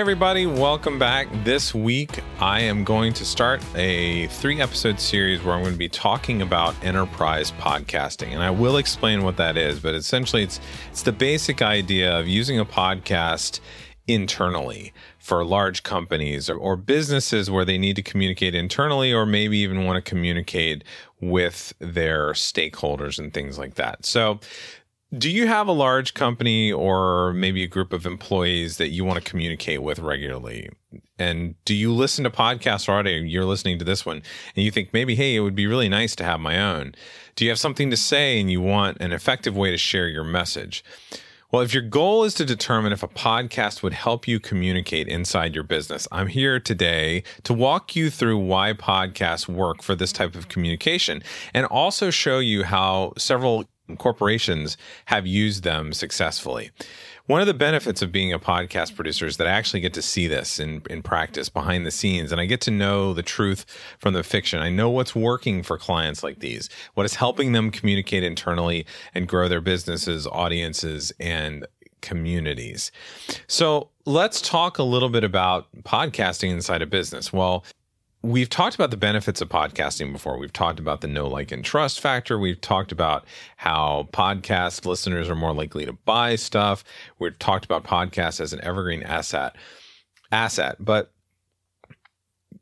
Everybody, welcome back. This week, I am going to start a three episode series where I'm going to be talking about enterprise podcasting. And I will explain what that is, but essentially, it's, it's the basic idea of using a podcast internally for large companies or, or businesses where they need to communicate internally or maybe even want to communicate with their stakeholders and things like that. So, do you have a large company or maybe a group of employees that you want to communicate with regularly? And do you listen to podcasts already? You're listening to this one and you think maybe, hey, it would be really nice to have my own. Do you have something to say and you want an effective way to share your message? Well, if your goal is to determine if a podcast would help you communicate inside your business, I'm here today to walk you through why podcasts work for this type of communication and also show you how several corporations have used them successfully. One of the benefits of being a podcast producer is that I actually get to see this in, in practice behind the scenes and I get to know the truth from the fiction. I know what's working for clients like these, what is helping them communicate internally and grow their businesses, audiences, and communities. So let's talk a little bit about podcasting inside a business. Well, We've talked about the benefits of podcasting before. We've talked about the know like, and trust factor. We've talked about how podcast listeners are more likely to buy stuff. We've talked about podcasts as an evergreen asset. Asset, but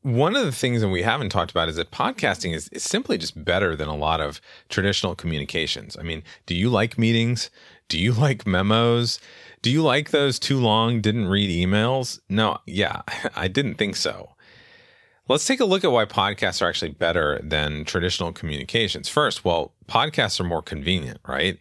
one of the things that we haven't talked about is that podcasting is, is simply just better than a lot of traditional communications. I mean, do you like meetings? Do you like memos? Do you like those too long, didn't read emails? No, yeah, I didn't think so. Let's take a look at why podcasts are actually better than traditional communications. First, well, podcasts are more convenient, right?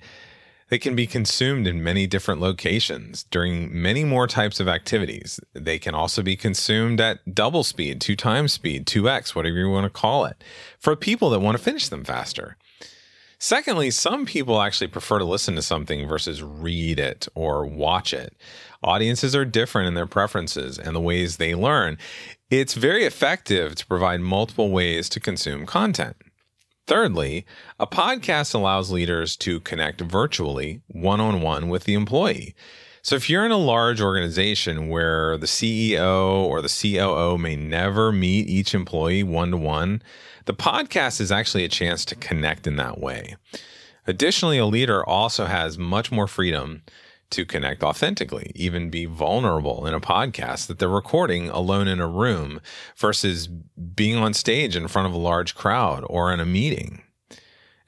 They can be consumed in many different locations during many more types of activities. They can also be consumed at double speed, two times speed, 2x, whatever you want to call it, for people that want to finish them faster. Secondly, some people actually prefer to listen to something versus read it or watch it. Audiences are different in their preferences and the ways they learn. It's very effective to provide multiple ways to consume content. Thirdly, a podcast allows leaders to connect virtually one on one with the employee. So if you're in a large organization where the CEO or the COO may never meet each employee one to one, the podcast is actually a chance to connect in that way. Additionally, a leader also has much more freedom to connect authentically, even be vulnerable in a podcast that they're recording alone in a room versus being on stage in front of a large crowd or in a meeting.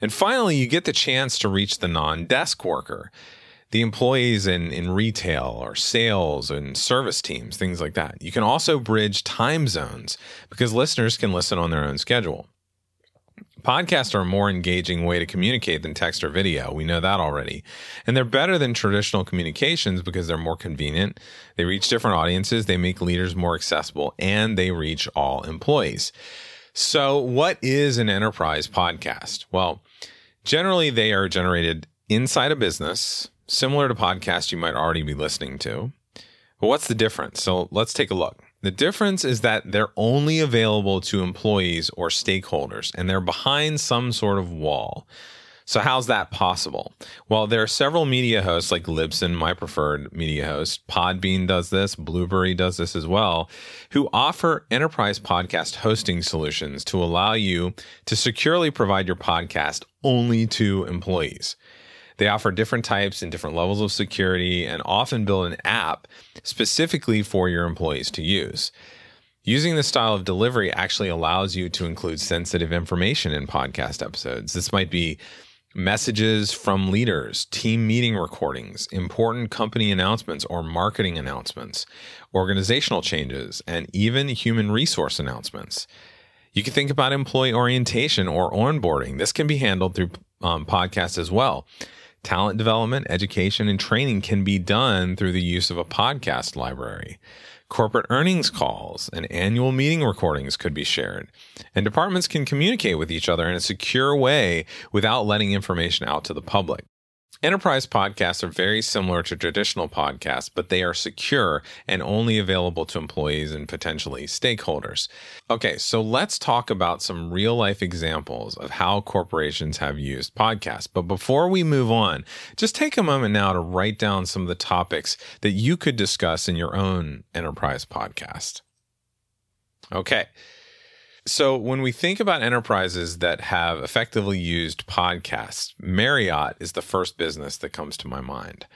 And finally, you get the chance to reach the non desk worker, the employees in, in retail or sales and service teams, things like that. You can also bridge time zones because listeners can listen on their own schedule. Podcasts are a more engaging way to communicate than text or video. We know that already. And they're better than traditional communications because they're more convenient. They reach different audiences, they make leaders more accessible, and they reach all employees. So, what is an enterprise podcast? Well, generally, they are generated inside a business, similar to podcasts you might already be listening to. But what's the difference? So, let's take a look. The difference is that they're only available to employees or stakeholders, and they're behind some sort of wall. So, how's that possible? Well, there are several media hosts like Libsyn, my preferred media host. Podbean does this, Blubrry does this as well, who offer enterprise podcast hosting solutions to allow you to securely provide your podcast only to employees. They offer different types and different levels of security and often build an app specifically for your employees to use. Using this style of delivery actually allows you to include sensitive information in podcast episodes. This might be messages from leaders, team meeting recordings, important company announcements or marketing announcements, organizational changes, and even human resource announcements. You can think about employee orientation or onboarding. This can be handled through um, podcasts as well. Talent development, education, and training can be done through the use of a podcast library. Corporate earnings calls and annual meeting recordings could be shared. And departments can communicate with each other in a secure way without letting information out to the public. Enterprise podcasts are very similar to traditional podcasts, but they are secure and only available to employees and potentially stakeholders. Okay, so let's talk about some real life examples of how corporations have used podcasts. But before we move on, just take a moment now to write down some of the topics that you could discuss in your own enterprise podcast. Okay. So, when we think about enterprises that have effectively used podcasts, Marriott is the first business that comes to my mind.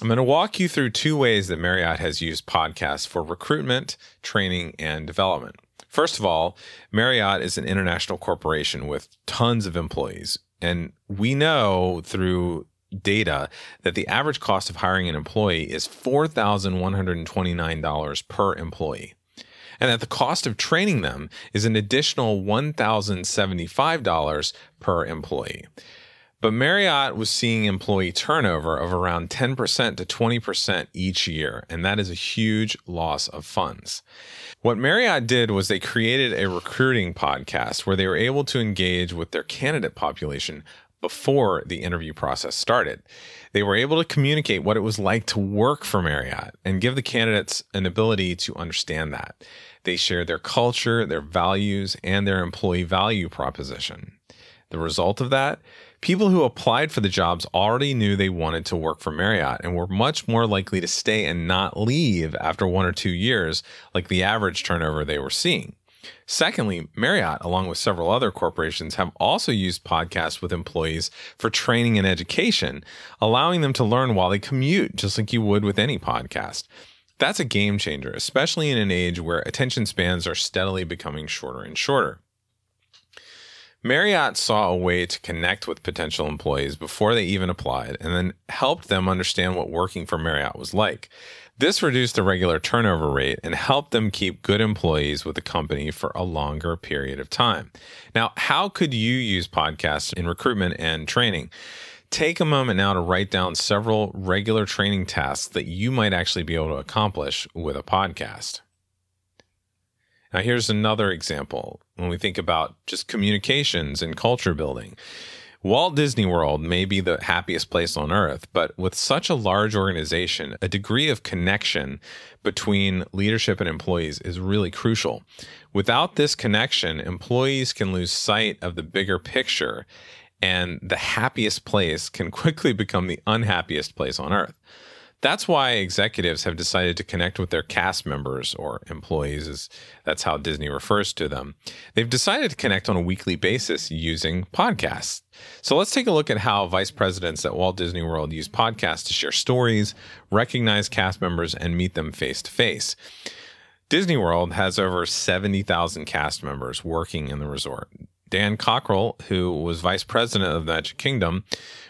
I'm going to walk you through two ways that Marriott has used podcasts for recruitment, training, and development. First of all, Marriott is an international corporation with tons of employees. And we know through data that the average cost of hiring an employee is $4,129 per employee and that the cost of training them is an additional $1,075 per employee. But Marriott was seeing employee turnover of around 10% to 20% each year, and that is a huge loss of funds. What Marriott did was they created a recruiting podcast where they were able to engage with their candidate population before the interview process started. They were able to communicate what it was like to work for Marriott and give the candidates an ability to understand that. They shared their culture, their values, and their employee value proposition. The result of that? People who applied for the jobs already knew they wanted to work for Marriott and were much more likely to stay and not leave after one or two years, like the average turnover they were seeing. Secondly, Marriott, along with several other corporations, have also used podcasts with employees for training and education, allowing them to learn while they commute, just like you would with any podcast. That's a game changer, especially in an age where attention spans are steadily becoming shorter and shorter. Marriott saw a way to connect with potential employees before they even applied and then helped them understand what working for Marriott was like. This reduced the regular turnover rate and helped them keep good employees with the company for a longer period of time. Now, how could you use podcasts in recruitment and training? Take a moment now to write down several regular training tasks that you might actually be able to accomplish with a podcast. Now, here's another example when we think about just communications and culture building. Walt Disney World may be the happiest place on earth, but with such a large organization, a degree of connection between leadership and employees is really crucial. Without this connection, employees can lose sight of the bigger picture, and the happiest place can quickly become the unhappiest place on earth. That's why executives have decided to connect with their cast members or employees, as that's how Disney refers to them. They've decided to connect on a weekly basis using podcasts. So let's take a look at how vice presidents at Walt Disney World use podcasts to share stories, recognize cast members, and meet them face to face. Disney World has over 70,000 cast members working in the resort. Dan Cockerell, who was vice president of the Magic Kingdom,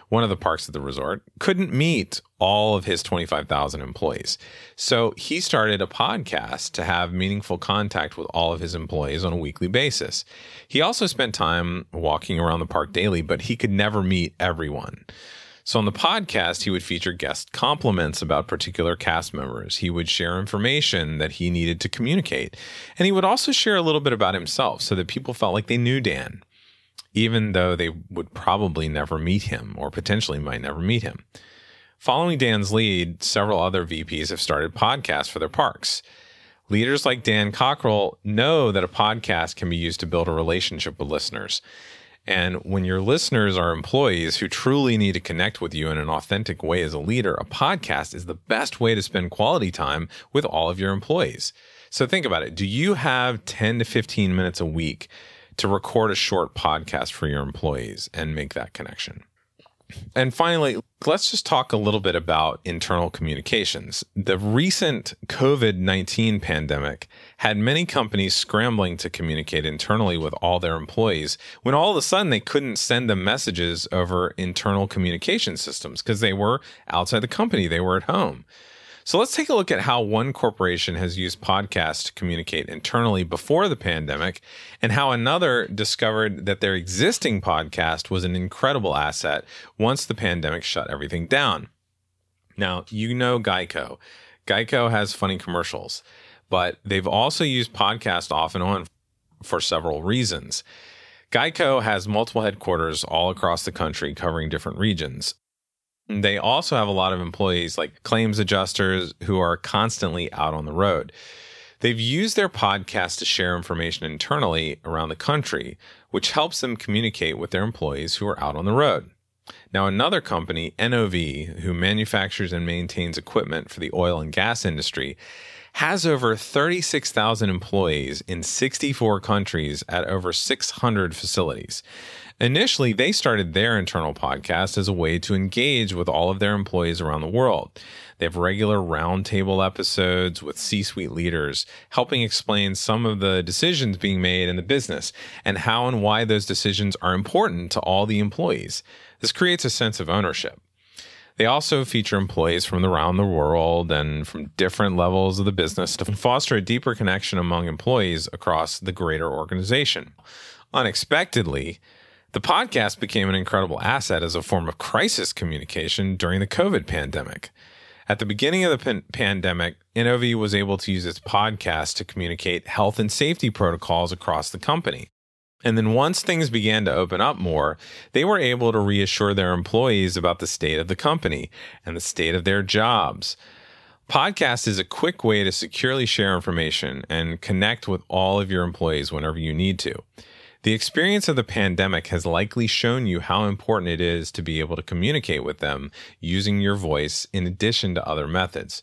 one of the parks at the resort, couldn't meet all of his 25,000 employees. So he started a podcast to have meaningful contact with all of his employees on a weekly basis. He also spent time walking around the park daily, but he could never meet everyone. So on the podcast, he would feature guest compliments about particular cast members. He would share information that he needed to communicate. And he would also share a little bit about himself so that people felt like they knew Dan even though they would probably never meet him or potentially might never meet him. Following Dan's lead, several other VPs have started podcasts for their parks. Leaders like Dan Cockerell know that a podcast can be used to build a relationship with listeners. And when your listeners are employees who truly need to connect with you in an authentic way as a leader, a podcast is the best way to spend quality time with all of your employees. So think about it. Do you have 10 to 15 minutes a week to record a short podcast for your employees and make that connection. And finally, let's just talk a little bit about internal communications. The recent COVID 19 pandemic had many companies scrambling to communicate internally with all their employees when all of a sudden they couldn't send them messages over internal communication systems because they were outside the company, they were at home. So let's take a look at how one corporation has used podcasts to communicate internally before the pandemic, and how another discovered that their existing podcast was an incredible asset once the pandemic shut everything down. Now, you know Geico. Geico has funny commercials, but they've also used podcasts off and on for several reasons. Geico has multiple headquarters all across the country covering different regions. They also have a lot of employees like claims adjusters who are constantly out on the road. They've used their podcast to share information internally around the country, which helps them communicate with their employees who are out on the road. Now, another company, NOV, who manufactures and maintains equipment for the oil and gas industry, has over 36,000 employees in 64 countries at over 600 facilities. Initially, they started their internal podcast as a way to engage with all of their employees around the world. They have regular roundtable episodes with C suite leaders, helping explain some of the decisions being made in the business and how and why those decisions are important to all the employees. This creates a sense of ownership. They also feature employees from around the world and from different levels of the business to foster a deeper connection among employees across the greater organization. Unexpectedly, the podcast became an incredible asset as a form of crisis communication during the COVID pandemic. At the beginning of the pan- pandemic, NOV was able to use its podcast to communicate health and safety protocols across the company. And then once things began to open up more, they were able to reassure their employees about the state of the company and the state of their jobs. Podcast is a quick way to securely share information and connect with all of your employees whenever you need to. The experience of the pandemic has likely shown you how important it is to be able to communicate with them using your voice in addition to other methods.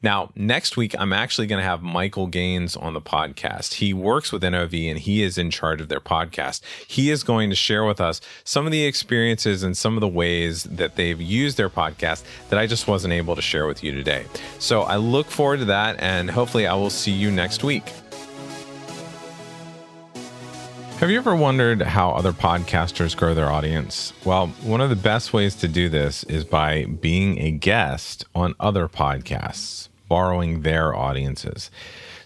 Now, next week, I'm actually going to have Michael Gaines on the podcast. He works with NOV and he is in charge of their podcast. He is going to share with us some of the experiences and some of the ways that they've used their podcast that I just wasn't able to share with you today. So I look forward to that and hopefully I will see you next week. Have you ever wondered how other podcasters grow their audience? Well, one of the best ways to do this is by being a guest on other podcasts, borrowing their audiences.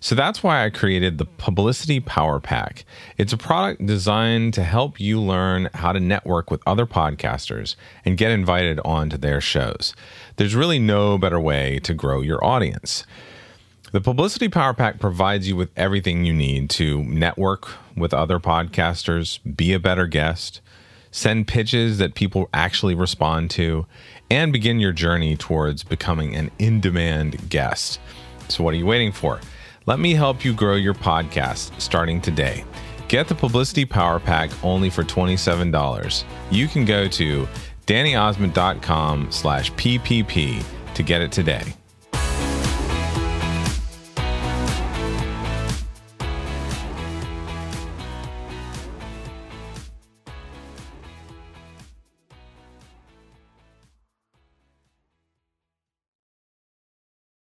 So that's why I created the Publicity Power Pack. It's a product designed to help you learn how to network with other podcasters and get invited onto their shows. There's really no better way to grow your audience. The Publicity Power Pack provides you with everything you need to network with other podcasters, be a better guest, send pitches that people actually respond to, and begin your journey towards becoming an in demand guest. So, what are you waiting for? Let me help you grow your podcast starting today. Get the Publicity Power Pack only for $27. You can go to dannyosmond.com slash PPP to get it today.